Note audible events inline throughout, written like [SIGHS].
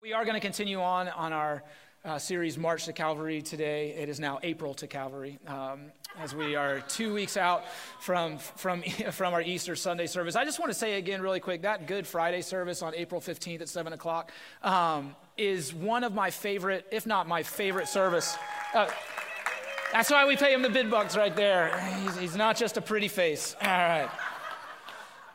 We are going to continue on on our uh, series March to Calvary today. It is now April to Calvary, um, as we are two weeks out from, from, [LAUGHS] from our Easter Sunday service. I just want to say again, really quick, that Good Friday service on April 15th at 7 o'clock um, is one of my favorite, if not my favorite service. Uh, that's why we pay him the bid bucks right there. He's, he's, not just a pretty face. All right.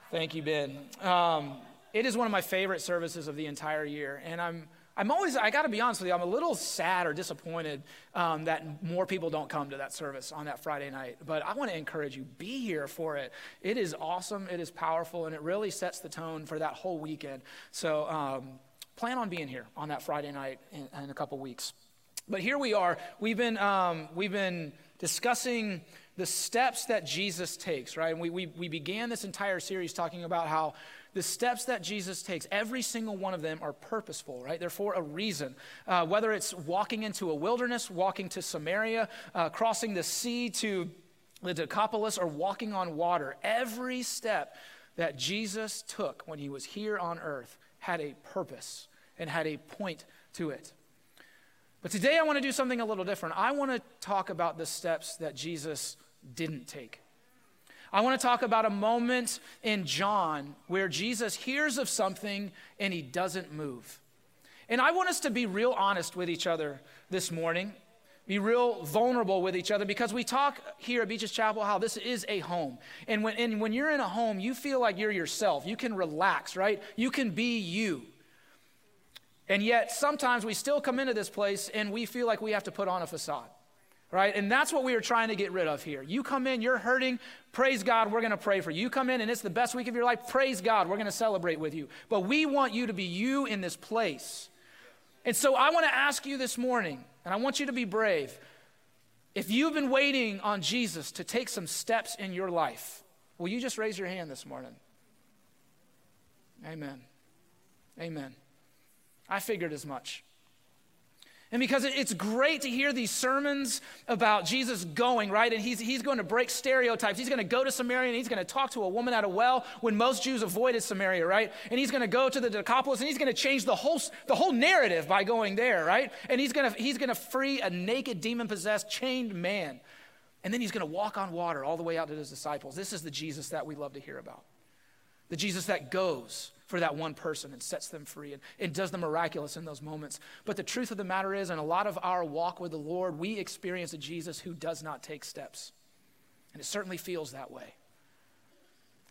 Thank you, Ben. Um, it is one of my favorite services of the entire year. And I'm, I'm always, I got to be honest with you, I'm a little sad or disappointed um, that more people don't come to that service on that Friday night. But I want to encourage you, be here for it. It is awesome, it is powerful, and it really sets the tone for that whole weekend. So um, plan on being here on that Friday night in, in, a couple weeks. But here we are. We've been, um, we've been discussing the steps that Jesus takes, right? And we, we, we began this entire series talking about how the steps that Jesus takes, every single one of them are purposeful, right? They're for a reason. Uh, whether it's walking into a wilderness, walking to Samaria, uh, crossing the sea to the Decapolis, or walking on water, every step that Jesus took when he was here on earth had a purpose and had a point to it. But today I want to do something a little different. I want to talk about the steps that Jesus didn't take. I want to talk about a moment in John where Jesus hears of something and he doesn't move. And I want us to be real honest with each other this morning, be real vulnerable with each other because we talk here at Beaches Chapel how this is a home. And when, and when you're in a home, you feel like you're yourself. You can relax, right? You can be you. And yet, sometimes we still come into this place and we feel like we have to put on a facade right? And that's what we are trying to get rid of here. You come in, you're hurting, praise God, we're going to pray for you. You come in and it's the best week of your life, praise God, we're going to celebrate with you. But we want you to be you in this place. And so I want to ask you this morning, and I want you to be brave. If you've been waiting on Jesus to take some steps in your life, will you just raise your hand this morning? Amen. Amen. I figured as much. And because it's great to hear these sermons about Jesus going, right? And he's, he's going to break stereotypes. He's going to go to Samaria and he's going to talk to a woman at a well when most Jews avoided Samaria, right? And he's going to go to the Decapolis and he's going to change the whole, the whole narrative by going there, right? And he's going to, he's going to free a naked, demon possessed, chained man. And then he's going to walk on water all the way out to his disciples. This is the Jesus that we love to hear about. The Jesus that goes for that one person and sets them free and, and does the miraculous in those moments. But the truth of the matter is, in a lot of our walk with the Lord, we experience a Jesus who does not take steps. And it certainly feels that way.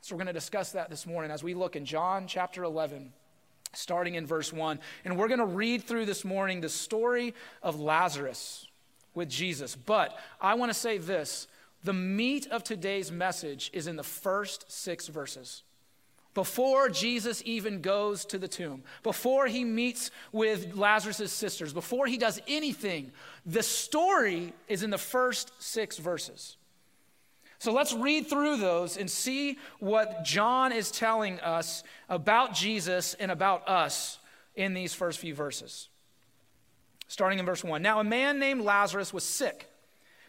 So we're going to discuss that this morning as we look in John chapter 11 starting in verse 1. And we're going to read through this morning the story of Lazarus with Jesus. But I want to say this the meat of today's message is in the first six verses before Jesus even goes to the tomb, before he meets with Lazarus' sisters, before he does anything, the story is in the first six verses. So let's read through those and see what John is telling us about Jesus and about us in these first few verses. Starting in verse 1. Now, a man named Lazarus was sick.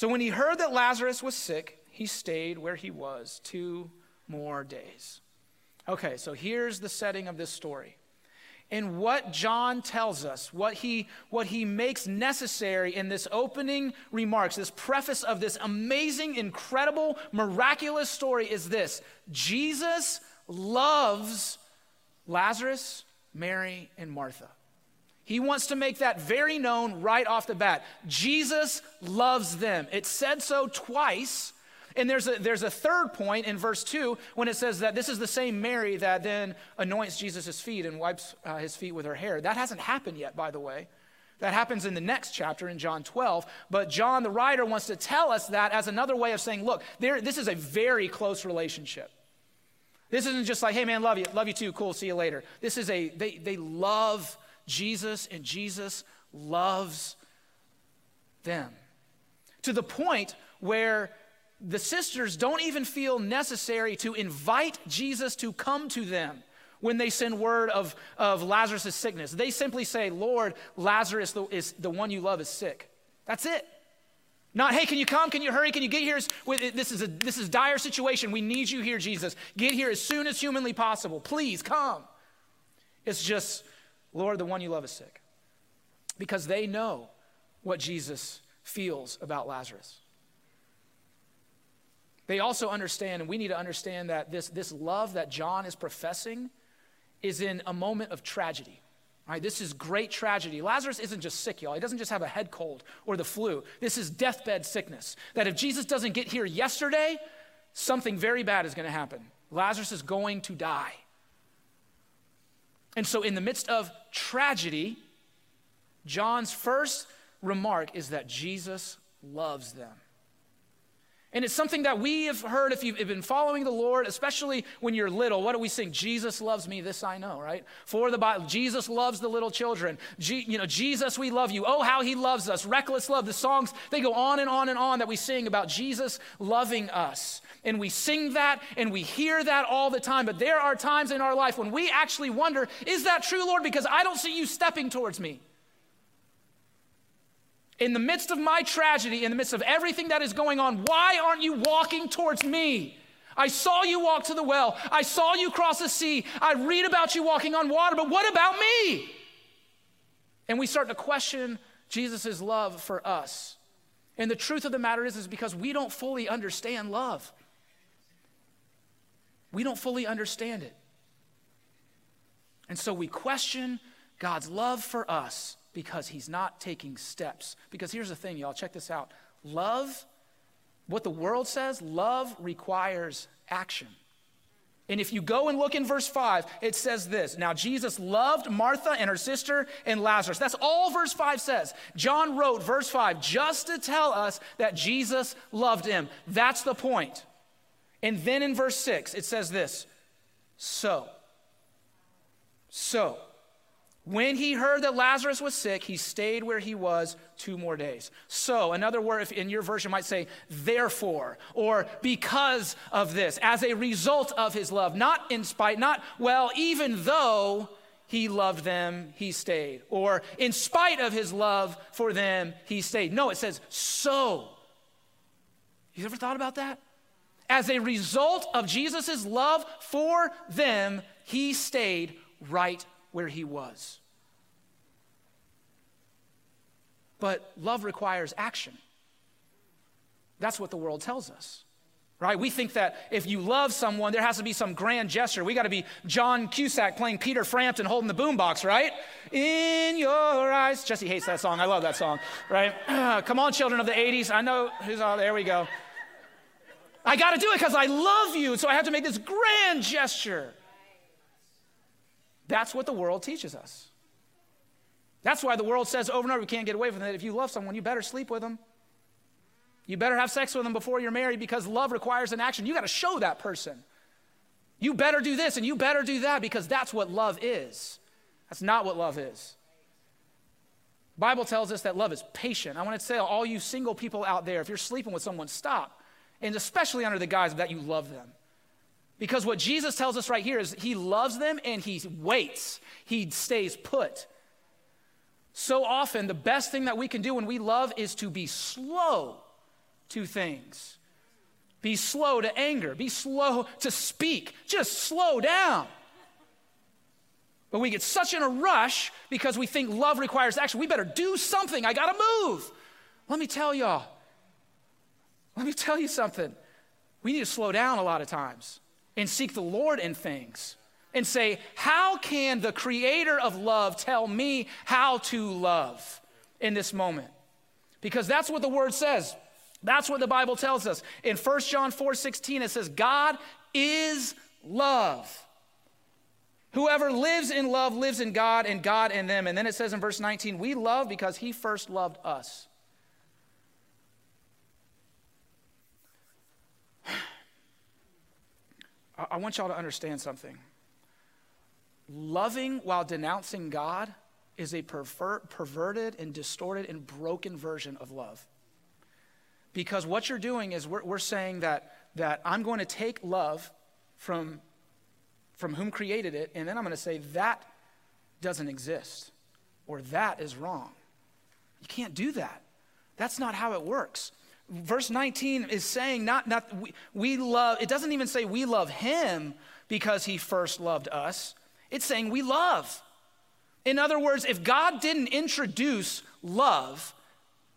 So when he heard that Lazarus was sick, he stayed where he was two more days. Okay, so here's the setting of this story. And what John tells us, what he, what he makes necessary in this opening remarks, this preface of this amazing, incredible, miraculous story is this Jesus loves Lazarus, Mary, and Martha. He wants to make that very known right off the bat. Jesus loves them. It said so twice. And there's a, there's a third point in verse 2 when it says that this is the same Mary that then anoints Jesus' feet and wipes uh, his feet with her hair. That hasn't happened yet, by the way. That happens in the next chapter in John 12. But John, the writer, wants to tell us that as another way of saying, look, there, this is a very close relationship. This isn't just like, hey man, love you, love you too, cool, see you later. This is a, they, they love Jesus and Jesus loves them. To the point where the sisters don't even feel necessary to invite Jesus to come to them when they send word of, of Lazarus' sickness. They simply say, Lord, Lazarus is the one you love is sick. That's it. Not, hey, can you come? Can you hurry? Can you get here? This is a this is dire situation. We need you here, Jesus. Get here as soon as humanly possible. Please come. It's just, Lord, the one you love is sick. Because they know what Jesus feels about Lazarus. They also understand, and we need to understand that this, this love that John is professing is in a moment of tragedy. Right, this is great tragedy. Lazarus isn't just sick, y'all. He doesn't just have a head cold or the flu. This is deathbed sickness. That if Jesus doesn't get here yesterday, something very bad is going to happen. Lazarus is going to die. And so, in the midst of tragedy, John's first remark is that Jesus loves them. And it's something that we have heard if you've been following the Lord, especially when you're little. What do we sing? Jesus loves me, this I know, right? For the Bible, Jesus loves the little children. You know, Jesus, we love you. Oh, how he loves us. Reckless love. The songs, they go on and on and on that we sing about Jesus loving us. And we sing that and we hear that all the time. But there are times in our life when we actually wonder, is that true, Lord? Because I don't see you stepping towards me in the midst of my tragedy, in the midst of everything that is going on, why aren't you walking towards me? I saw you walk to the well. I saw you cross the sea. I read about you walking on water, but what about me? And we start to question Jesus' love for us. And the truth of the matter is, is because we don't fully understand love. We don't fully understand it. And so we question God's love for us because he's not taking steps. Because here's the thing, y'all, check this out. Love, what the world says, love requires action. And if you go and look in verse 5, it says this Now Jesus loved Martha and her sister and Lazarus. That's all verse 5 says. John wrote verse 5 just to tell us that Jesus loved him. That's the point. And then in verse 6, it says this So, so, when he heard that Lazarus was sick, he stayed where he was two more days. So, another word in your version might say, therefore, or because of this, as a result of his love, not in spite, not, well, even though he loved them, he stayed. Or in spite of his love for them, he stayed. No, it says, so. You ever thought about that? As a result of Jesus' love for them, he stayed right where he was. But love requires action. That's what the world tells us. Right? We think that if you love someone, there has to be some grand gesture. We got to be John Cusack playing Peter Frampton holding the boombox, right? In your eyes. Jesse hates that song. I love that song, right? [CLEARS THROAT] come on, children of the 80s. I know who's all there we go. I got to do it because I love you, so I have to make this grand gesture. That's what the world teaches us. That's why the world says over and over, we can't get away from it. If you love someone, you better sleep with them. You better have sex with them before you're married because love requires an action. You got to show that person. You better do this and you better do that because that's what love is. That's not what love is. Bible tells us that love is patient. I want to tell all you single people out there, if you're sleeping with someone, stop. And especially under the guise that you love them. Because what Jesus tells us right here is he loves them and he waits, he stays put. So often, the best thing that we can do when we love is to be slow to things. Be slow to anger, be slow to speak, just slow down. But we get such in a rush because we think love requires action. We better do something. I got to move. Let me tell y'all. Let me tell you something. We need to slow down a lot of times and seek the Lord in things and say, How can the creator of love tell me how to love in this moment? Because that's what the word says. That's what the Bible tells us. In 1 John 4 16, it says, God is love. Whoever lives in love lives in God and God in them. And then it says in verse 19, we love because he first loved us. [SIGHS] I want y'all to understand something. Loving while denouncing God is a perver- perverted and distorted and broken version of love. Because what you're doing is we're, we're saying that, that I'm going to take love from, from whom created it, and then I'm going to say that doesn't exist or that is wrong. You can't do that. That's not how it works. Verse 19 is saying not, not we, we love, it doesn't even say we love him because he first loved us. It's saying we love. In other words, if God didn't introduce love,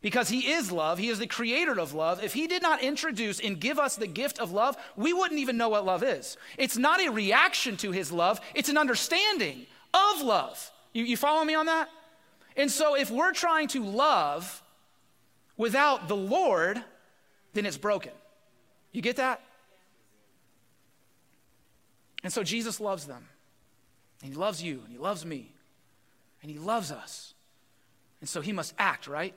because he is love, he is the creator of love, if he did not introduce and give us the gift of love, we wouldn't even know what love is. It's not a reaction to his love, it's an understanding of love. You, you follow me on that? And so if we're trying to love without the Lord, then it's broken. You get that? And so Jesus loves them. And he loves you, and he loves me, and he loves us. And so he must act, right?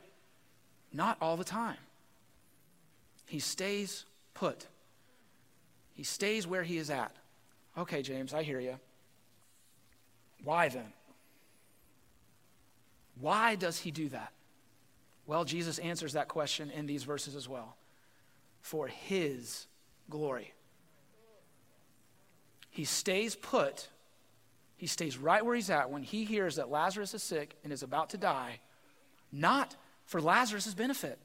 Not all the time. He stays put. He stays where he is at. Okay, James, I hear you. Why then? Why does he do that? Well, Jesus answers that question in these verses as well. For his glory. He stays put, he stays right where he's at when he hears that Lazarus is sick and is about to die, not for Lazarus' benefit,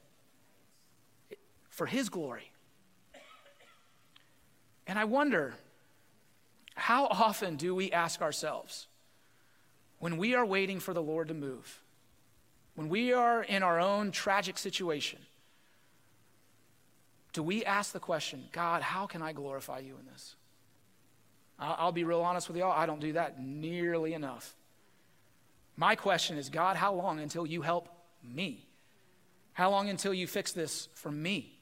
for his glory. And I wonder, how often do we ask ourselves, when we are waiting for the Lord to move, when we are in our own tragic situation, do we ask the question, God, how can I glorify you in this? I'll be real honest with y'all, I don't do that nearly enough. My question is, God, how long until you help me? How long until you fix this for me?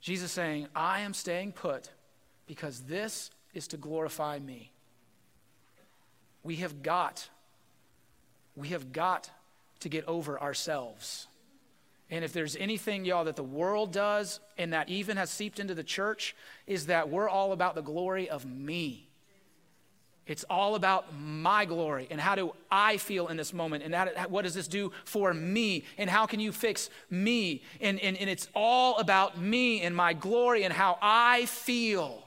Jesus saying, I am staying put because this is to glorify me. We have got, we have got to get over ourselves. And if there's anything, y'all, that the world does and that even has seeped into the church, is that we're all about the glory of me. It's all about my glory and how do I feel in this moment and how, what does this do for me and how can you fix me? And, and, and it's all about me and my glory and how I feel.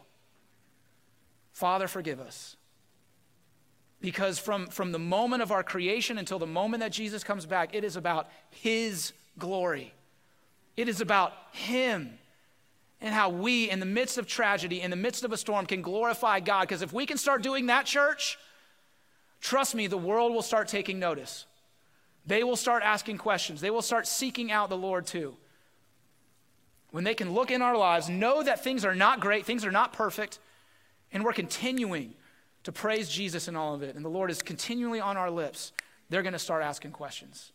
Father, forgive us. Because from, from the moment of our creation until the moment that Jesus comes back, it is about His glory. It is about Him and how we, in the midst of tragedy, in the midst of a storm, can glorify God. Because if we can start doing that, church, trust me, the world will start taking notice. They will start asking questions, they will start seeking out the Lord too. When they can look in our lives, know that things are not great, things are not perfect, and we're continuing to praise Jesus in all of it, and the Lord is continually on our lips, they're going to start asking questions.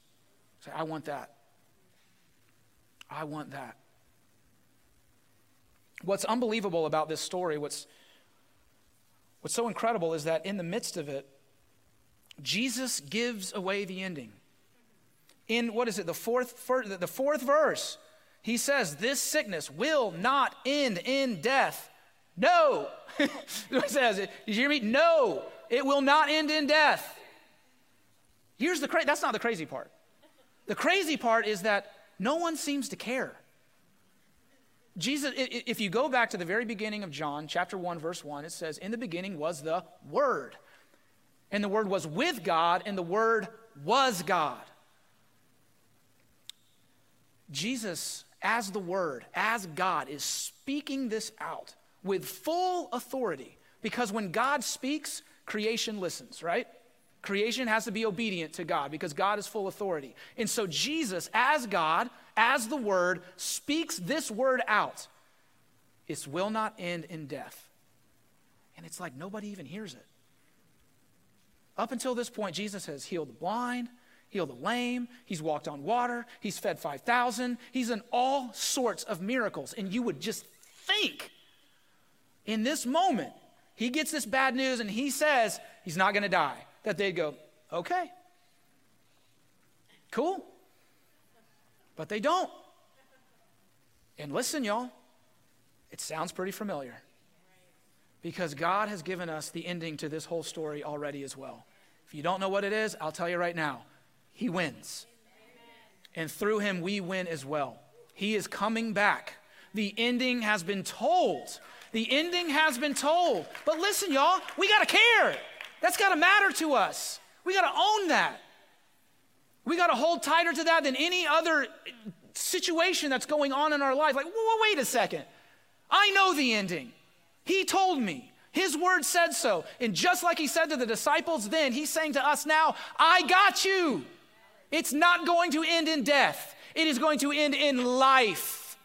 Say, I want that. I want that. What's unbelievable about this story, what's, what's so incredible, is that in the midst of it, Jesus gives away the ending. In what is it, the fourth, the fourth verse, he says, This sickness will not end in death. No. [LAUGHS] it says, Did you hear me? No, it will not end in death. Here's the crazy, that's not the crazy part. The crazy part is that no one seems to care. Jesus, if you go back to the very beginning of John, chapter 1, verse 1, it says, In the beginning was the Word. And the Word was with God, and the Word was God. Jesus, as the Word, as God, is speaking this out with full authority. Because when God speaks, creation listens, right? Creation has to be obedient to God because God is full authority. And so Jesus, as God, as the Word, speaks this word out. It will not end in death. And it's like nobody even hears it. Up until this point, Jesus has healed the blind, healed the lame, he's walked on water, he's fed 5,000, he's done all sorts of miracles. And you would just think in this moment, he gets this bad news and he says he's not going to die that they'd go, okay, cool. But they don't. And listen, y'all, it sounds pretty familiar because God has given us the ending to this whole story already as well. If you don't know what it is, I'll tell you right now. He wins. And through him, we win as well. He is coming back. The ending has been told. The ending has been told. But listen, y'all, we got to care. That's got to matter to us. We got to own that. We got to hold tighter to that than any other situation that's going on in our life. Like, wait a second. I know the ending. He told me. His word said so. And just like he said to the disciples then, he's saying to us now, I got you. It's not going to end in death, it is going to end in life.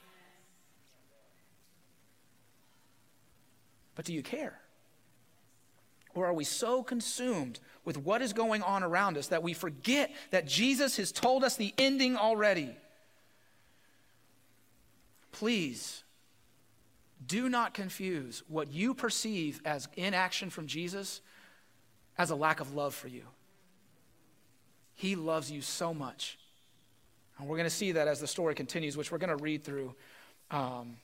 But do you care? Or are we so consumed with what is going on around us that we forget that Jesus has told us the ending already? Please do not confuse what you perceive as inaction from Jesus as a lack of love for you. He loves you so much. And we're going to see that as the story continues, which we're going to read through. Um,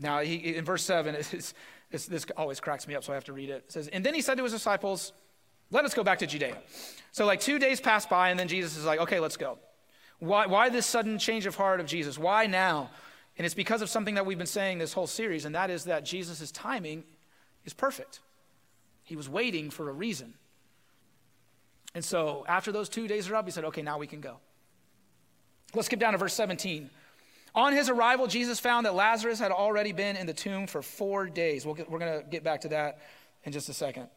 now, he, in verse 7, [LAUGHS] it's, it's, this always cracks me up, so I have to read it. It says, And then he said to his disciples, Let us go back to Judea. So, like, two days pass by, and then Jesus is like, Okay, let's go. Why, why this sudden change of heart of Jesus? Why now? And it's because of something that we've been saying this whole series, and that is that Jesus' timing is perfect. He was waiting for a reason. And so, after those two days are up, he said, Okay, now we can go. Let's skip down to verse 17. On his arrival, Jesus found that Lazarus had already been in the tomb for four days. we we are going to get back to that in just a second.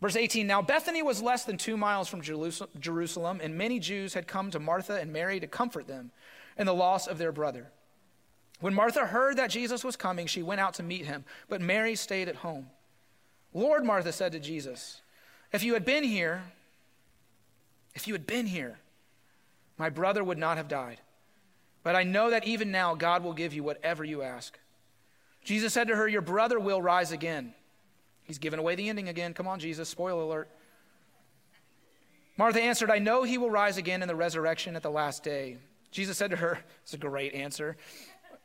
Verse 18 Now Bethany was less than two miles from Jerusalem, and many Jews had come to Martha and Mary to comfort them in the loss of their brother. When Martha heard that Jesus was coming, she went out to meet him, but Mary stayed at home. Lord, Martha said to Jesus, if you had been here, if you had been here, my brother would not have died. But I know that even now God will give you whatever you ask. Jesus said to her, Your brother will rise again. He's given away the ending again. Come on, Jesus, spoiler alert. Martha answered, I know he will rise again in the resurrection at the last day. Jesus said to her, [LAUGHS] It's a great answer,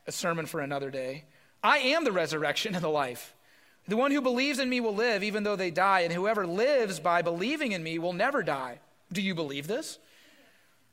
a sermon for another day. I am the resurrection and the life. The one who believes in me will live even though they die, and whoever lives by believing in me will never die. Do you believe this?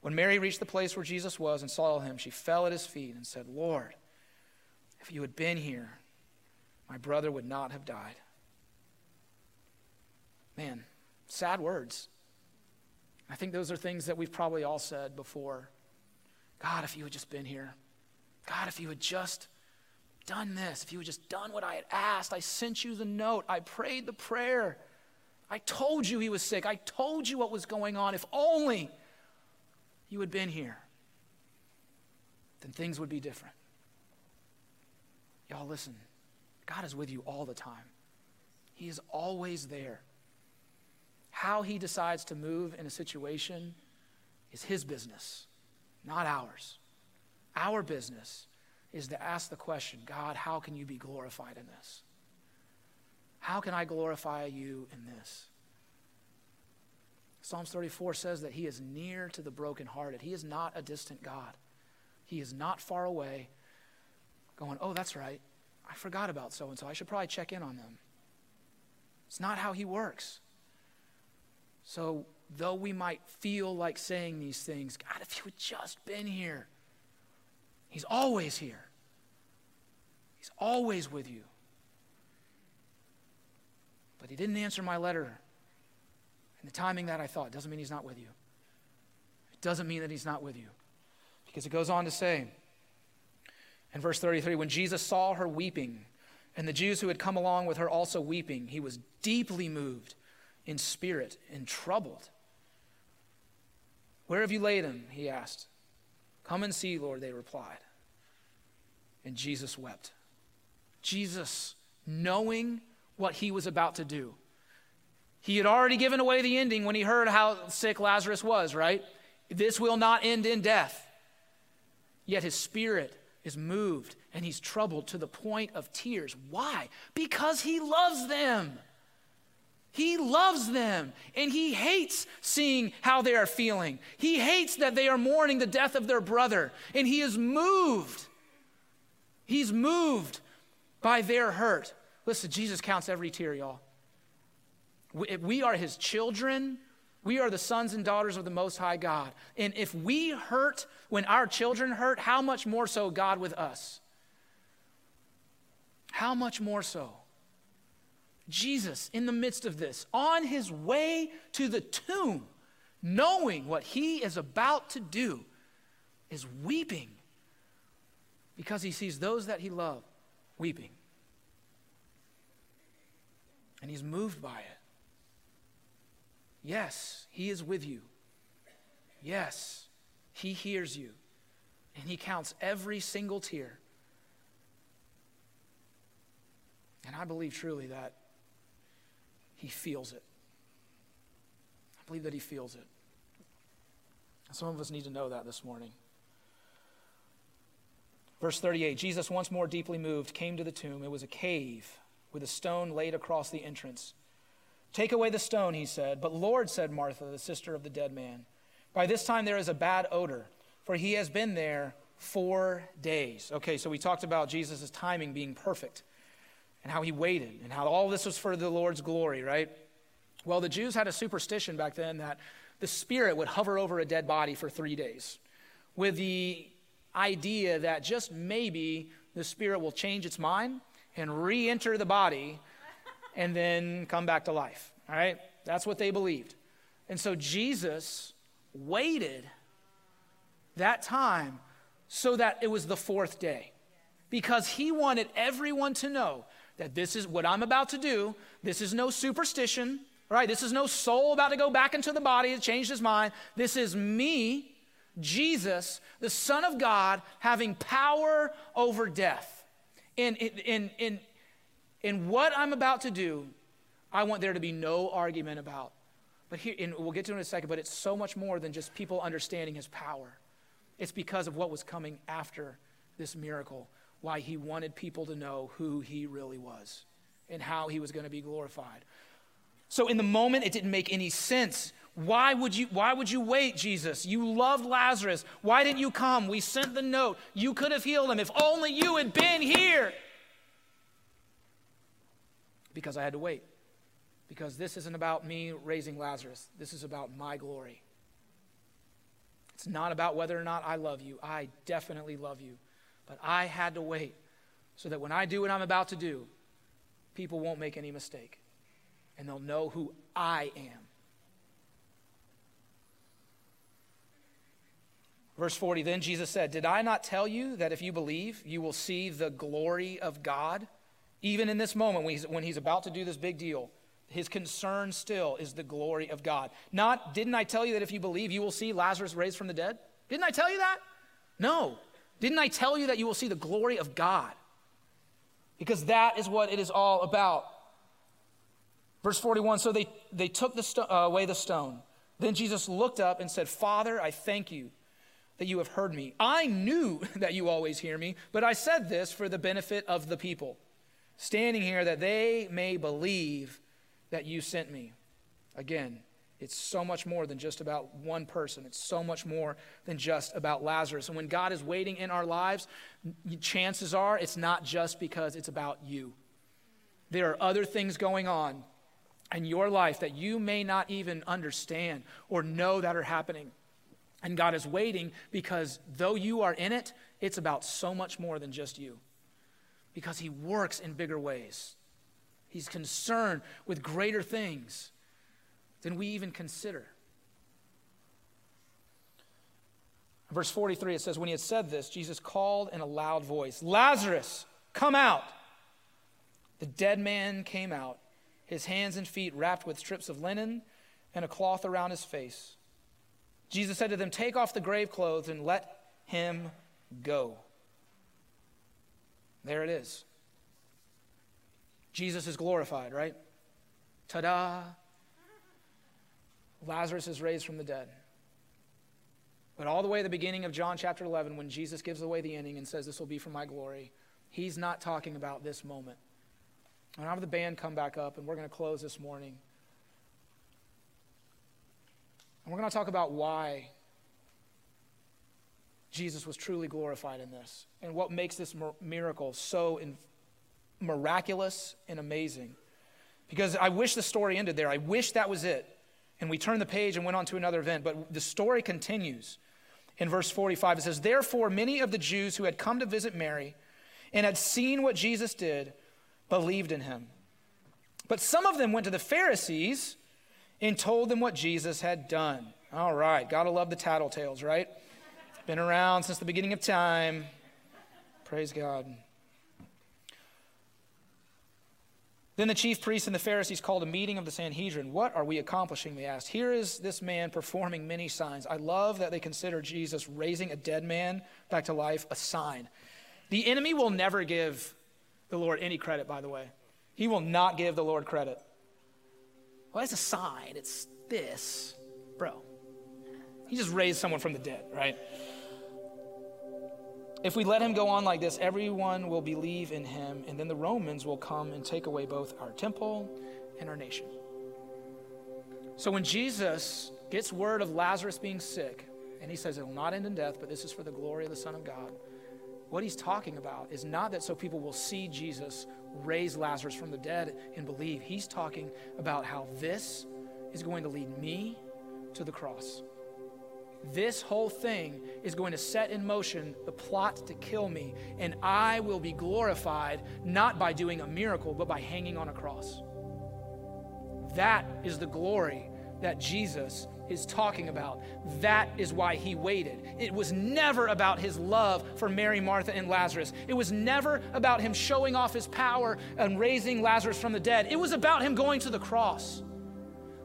When Mary reached the place where Jesus was and saw him, she fell at his feet and said, Lord, if you had been here, my brother would not have died. Man, sad words. I think those are things that we've probably all said before. God, if you had just been here. God, if you had just done this, if you had just done what I had asked, I sent you the note, I prayed the prayer, I told you he was sick, I told you what was going on. If only you had been here, then things would be different. Y'all, listen. God is with you all the time, He is always there. How He decides to move in a situation is His business, not ours. Our business is to ask the question God, how can you be glorified in this? How can I glorify you in this? Psalms 34 says that he is near to the brokenhearted. He is not a distant God. He is not far away, going, oh, that's right. I forgot about so and so. I should probably check in on them. It's not how he works. So, though we might feel like saying these things, God, if you had just been here, he's always here. He's always with you. But he didn't answer my letter and the timing that I thought doesn't mean he's not with you. It doesn't mean that he's not with you. Because it goes on to say in verse 33 when Jesus saw her weeping, and the Jews who had come along with her also weeping, he was deeply moved in spirit and troubled. Where have you laid him? He asked. Come and see, Lord, they replied. And Jesus wept. Jesus, knowing what he was about to do, he had already given away the ending when he heard how sick Lazarus was, right? This will not end in death. Yet his spirit is moved and he's troubled to the point of tears. Why? Because he loves them. He loves them and he hates seeing how they are feeling. He hates that they are mourning the death of their brother and he is moved. He's moved by their hurt. Listen, Jesus counts every tear, y'all. We are his children. We are the sons and daughters of the Most High God. And if we hurt when our children hurt, how much more so God with us? How much more so? Jesus, in the midst of this, on his way to the tomb, knowing what he is about to do, is weeping because he sees those that he loved weeping. And he's moved by it. Yes, he is with you. Yes, he hears you. And he counts every single tear. And I believe truly that he feels it. I believe that he feels it. Some of us need to know that this morning. Verse 38 Jesus, once more deeply moved, came to the tomb. It was a cave with a stone laid across the entrance. Take away the stone, he said. But Lord, said Martha, the sister of the dead man, by this time there is a bad odor, for he has been there four days. Okay, so we talked about Jesus' timing being perfect and how he waited and how all this was for the Lord's glory, right? Well, the Jews had a superstition back then that the spirit would hover over a dead body for three days with the idea that just maybe the spirit will change its mind and re enter the body and then come back to life. All right? That's what they believed. And so Jesus waited that time so that it was the fourth day because he wanted everyone to know that this is what I'm about to do. This is no superstition, right? This is no soul about to go back into the body that changed his mind. This is me, Jesus, the Son of God, having power over death. In, in, in, in what I'm about to do, I want there to be no argument about. But here, and we'll get to it in a second, but it's so much more than just people understanding his power. It's because of what was coming after this miracle why he wanted people to know who he really was and how he was going to be glorified. So in the moment it didn't make any sense. Why would you why would you wait, Jesus? You loved Lazarus. Why didn't you come? We sent the note. You could have healed him if only you had been here. Because I had to wait. Because this isn't about me raising Lazarus. This is about my glory. It's not about whether or not I love you. I definitely love you. But I had to wait so that when I do what I'm about to do, people won't make any mistake and they'll know who I am. Verse 40 Then Jesus said, Did I not tell you that if you believe, you will see the glory of God? Even in this moment when he's, when he's about to do this big deal, his concern still is the glory of God. Not, didn't I tell you that if you believe, you will see Lazarus raised from the dead? Didn't I tell you that? No. Didn't I tell you that you will see the glory of God? Because that is what it is all about. Verse 41 So they, they took the sto- uh, away the stone. Then Jesus looked up and said, Father, I thank you that you have heard me. I knew [LAUGHS] that you always hear me, but I said this for the benefit of the people, standing here that they may believe that you sent me. Again, it's so much more than just about one person. It's so much more than just about Lazarus. And when God is waiting in our lives, chances are it's not just because it's about you. There are other things going on in your life that you may not even understand or know that are happening. And God is waiting because though you are in it, it's about so much more than just you. Because He works in bigger ways, He's concerned with greater things than we even consider. Verse 43, it says, When he had said this, Jesus called in a loud voice, Lazarus, come out. The dead man came out, his hands and feet wrapped with strips of linen and a cloth around his face. Jesus said to them, Take off the grave clothes and let him go. There it is. Jesus is glorified, right? Ta da! Lazarus is raised from the dead. But all the way at the beginning of John chapter 11, when Jesus gives away the ending and says, This will be for my glory, he's not talking about this moment. And I'll have the band come back up, and we're going to close this morning. And we're going to talk about why Jesus was truly glorified in this and what makes this miracle so miraculous and amazing. Because I wish the story ended there. I wish that was it. And we turned the page and went on to another event. But the story continues. In verse 45, it says, Therefore, many of the Jews who had come to visit Mary and had seen what Jesus did believed in him. But some of them went to the Pharisees and told them what Jesus had done. All right, gotta love the tattletales, right? Been around since the beginning of time. Praise God. Then the chief priests and the Pharisees called a meeting of the Sanhedrin. What are we accomplishing? They asked. Here is this man performing many signs. I love that they consider Jesus raising a dead man back to life a sign. The enemy will never give the Lord any credit, by the way. He will not give the Lord credit. Well, it's a sign. It's this. Bro, he just raised someone from the dead, right? If we let him go on like this, everyone will believe in him, and then the Romans will come and take away both our temple and our nation. So when Jesus gets word of Lazarus being sick, and he says it will not end in death, but this is for the glory of the Son of God, what he's talking about is not that so people will see Jesus raise Lazarus from the dead and believe. He's talking about how this is going to lead me to the cross. This whole thing is going to set in motion the plot to kill me, and I will be glorified not by doing a miracle, but by hanging on a cross. That is the glory that Jesus is talking about. That is why he waited. It was never about his love for Mary, Martha, and Lazarus. It was never about him showing off his power and raising Lazarus from the dead. It was about him going to the cross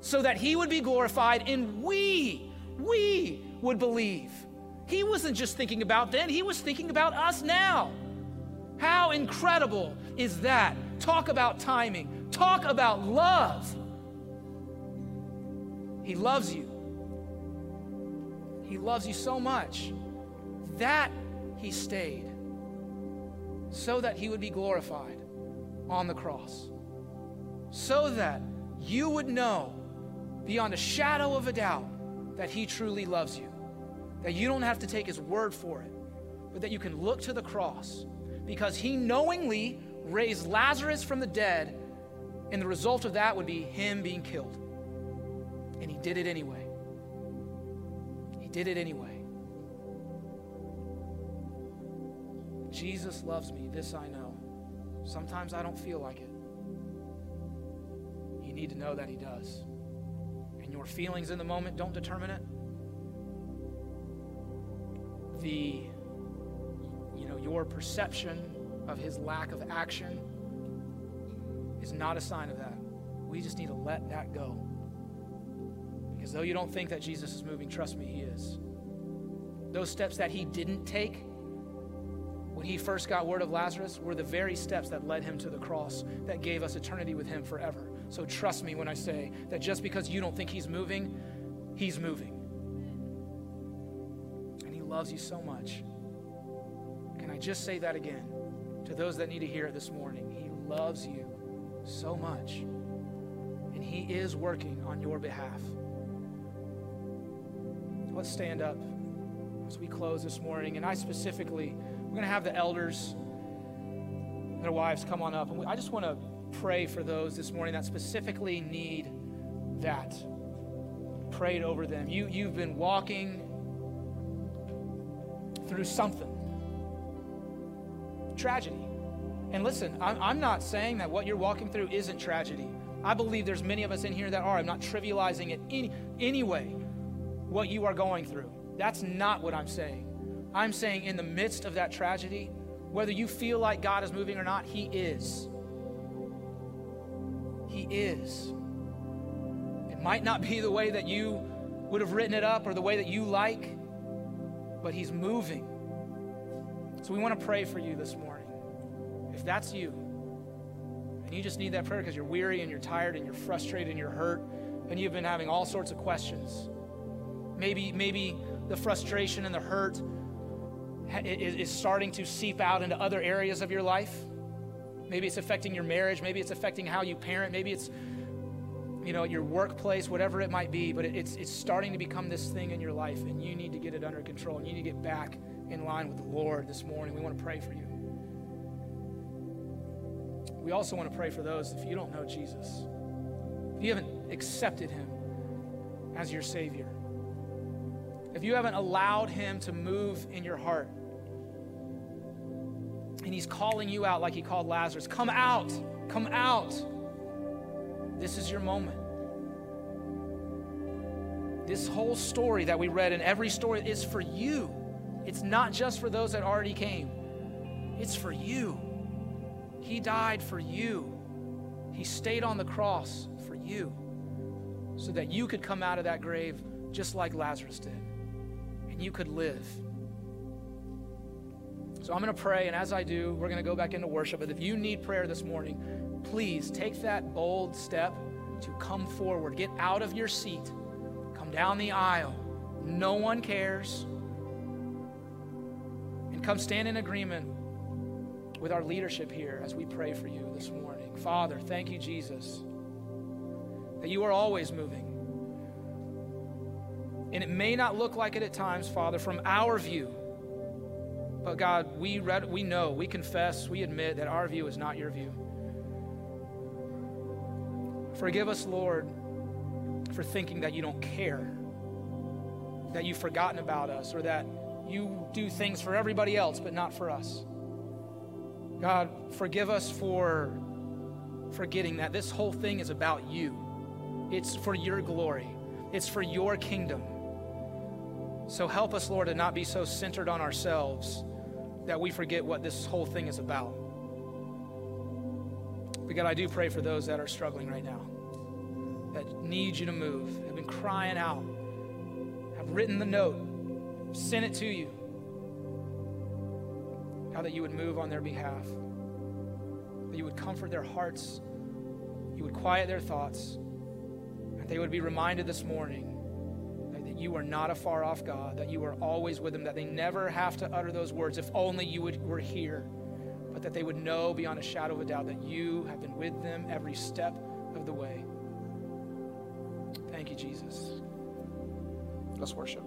so that he would be glorified and we we would believe. He wasn't just thinking about then, he was thinking about us now. How incredible is that? Talk about timing, talk about love. He loves you. He loves you so much that he stayed so that he would be glorified on the cross, so that you would know beyond a shadow of a doubt that He truly loves you. That you don't have to take His word for it, but that you can look to the cross because He knowingly raised Lazarus from the dead, and the result of that would be Him being killed. And He did it anyway. He did it anyway. Jesus loves me, this I know. Sometimes I don't feel like it. You need to know that He does. Your feelings in the moment don't determine it. The, you know, your perception of his lack of action is not a sign of that. We just need to let that go. Because though you don't think that Jesus is moving, trust me, he is. Those steps that he didn't take when he first got word of Lazarus were the very steps that led him to the cross that gave us eternity with him forever. So trust me when I say that just because you don't think He's moving, He's moving. And He loves you so much. Can I just say that again to those that need to hear it this morning? He loves you so much. And He is working on your behalf. Let's stand up as we close this morning. And I specifically, we're going to have the elders and their wives come on up. And I just want to pray for those this morning that specifically need that. Prayed over them. You, you've been walking through something tragedy. And listen, I'm, I'm not saying that what you're walking through isn't tragedy. I believe there's many of us in here that are. I'm not trivializing it any, anyway, what you are going through. That's not what I'm saying. I'm saying in the midst of that tragedy, whether you feel like God is moving or not, He is. Is. It might not be the way that you would have written it up or the way that you like, but He's moving. So we want to pray for you this morning. If that's you, and you just need that prayer because you're weary and you're tired and you're frustrated and you're hurt, and you've been having all sorts of questions Maybe, maybe the frustration and the hurt is starting to seep out into other areas of your life. Maybe it's affecting your marriage. Maybe it's affecting how you parent. Maybe it's, you know, your workplace, whatever it might be. But it's, it's starting to become this thing in your life, and you need to get it under control. And you need to get back in line with the Lord this morning. We want to pray for you. We also want to pray for those if you don't know Jesus, if you haven't accepted him as your Savior, if you haven't allowed him to move in your heart, and he's calling you out like he called Lazarus come out, come out. This is your moment. This whole story that we read, and every story is for you. It's not just for those that already came, it's for you. He died for you. He stayed on the cross for you so that you could come out of that grave just like Lazarus did and you could live. So I'm going to pray, and as I do, we're going to go back into worship. But if you need prayer this morning, please take that bold step to come forward. Get out of your seat, come down the aisle. No one cares. And come stand in agreement with our leadership here as we pray for you this morning. Father, thank you, Jesus, that you are always moving. And it may not look like it at times, Father, from our view. But God, we, read, we know, we confess, we admit that our view is not your view. Forgive us, Lord, for thinking that you don't care, that you've forgotten about us, or that you do things for everybody else but not for us. God, forgive us for forgetting that this whole thing is about you. It's for your glory, it's for your kingdom. So help us, Lord, to not be so centered on ourselves that we forget what this whole thing is about. But God, I do pray for those that are struggling right now, that need you to move, have been crying out, have written the note, sent it to you. How that you would move on their behalf, that you would comfort their hearts, you would quiet their thoughts, that they would be reminded this morning you are not a far off God, that you are always with them, that they never have to utter those words if only you would, were here, but that they would know beyond a shadow of a doubt that you have been with them every step of the way. Thank you, Jesus. Let's worship.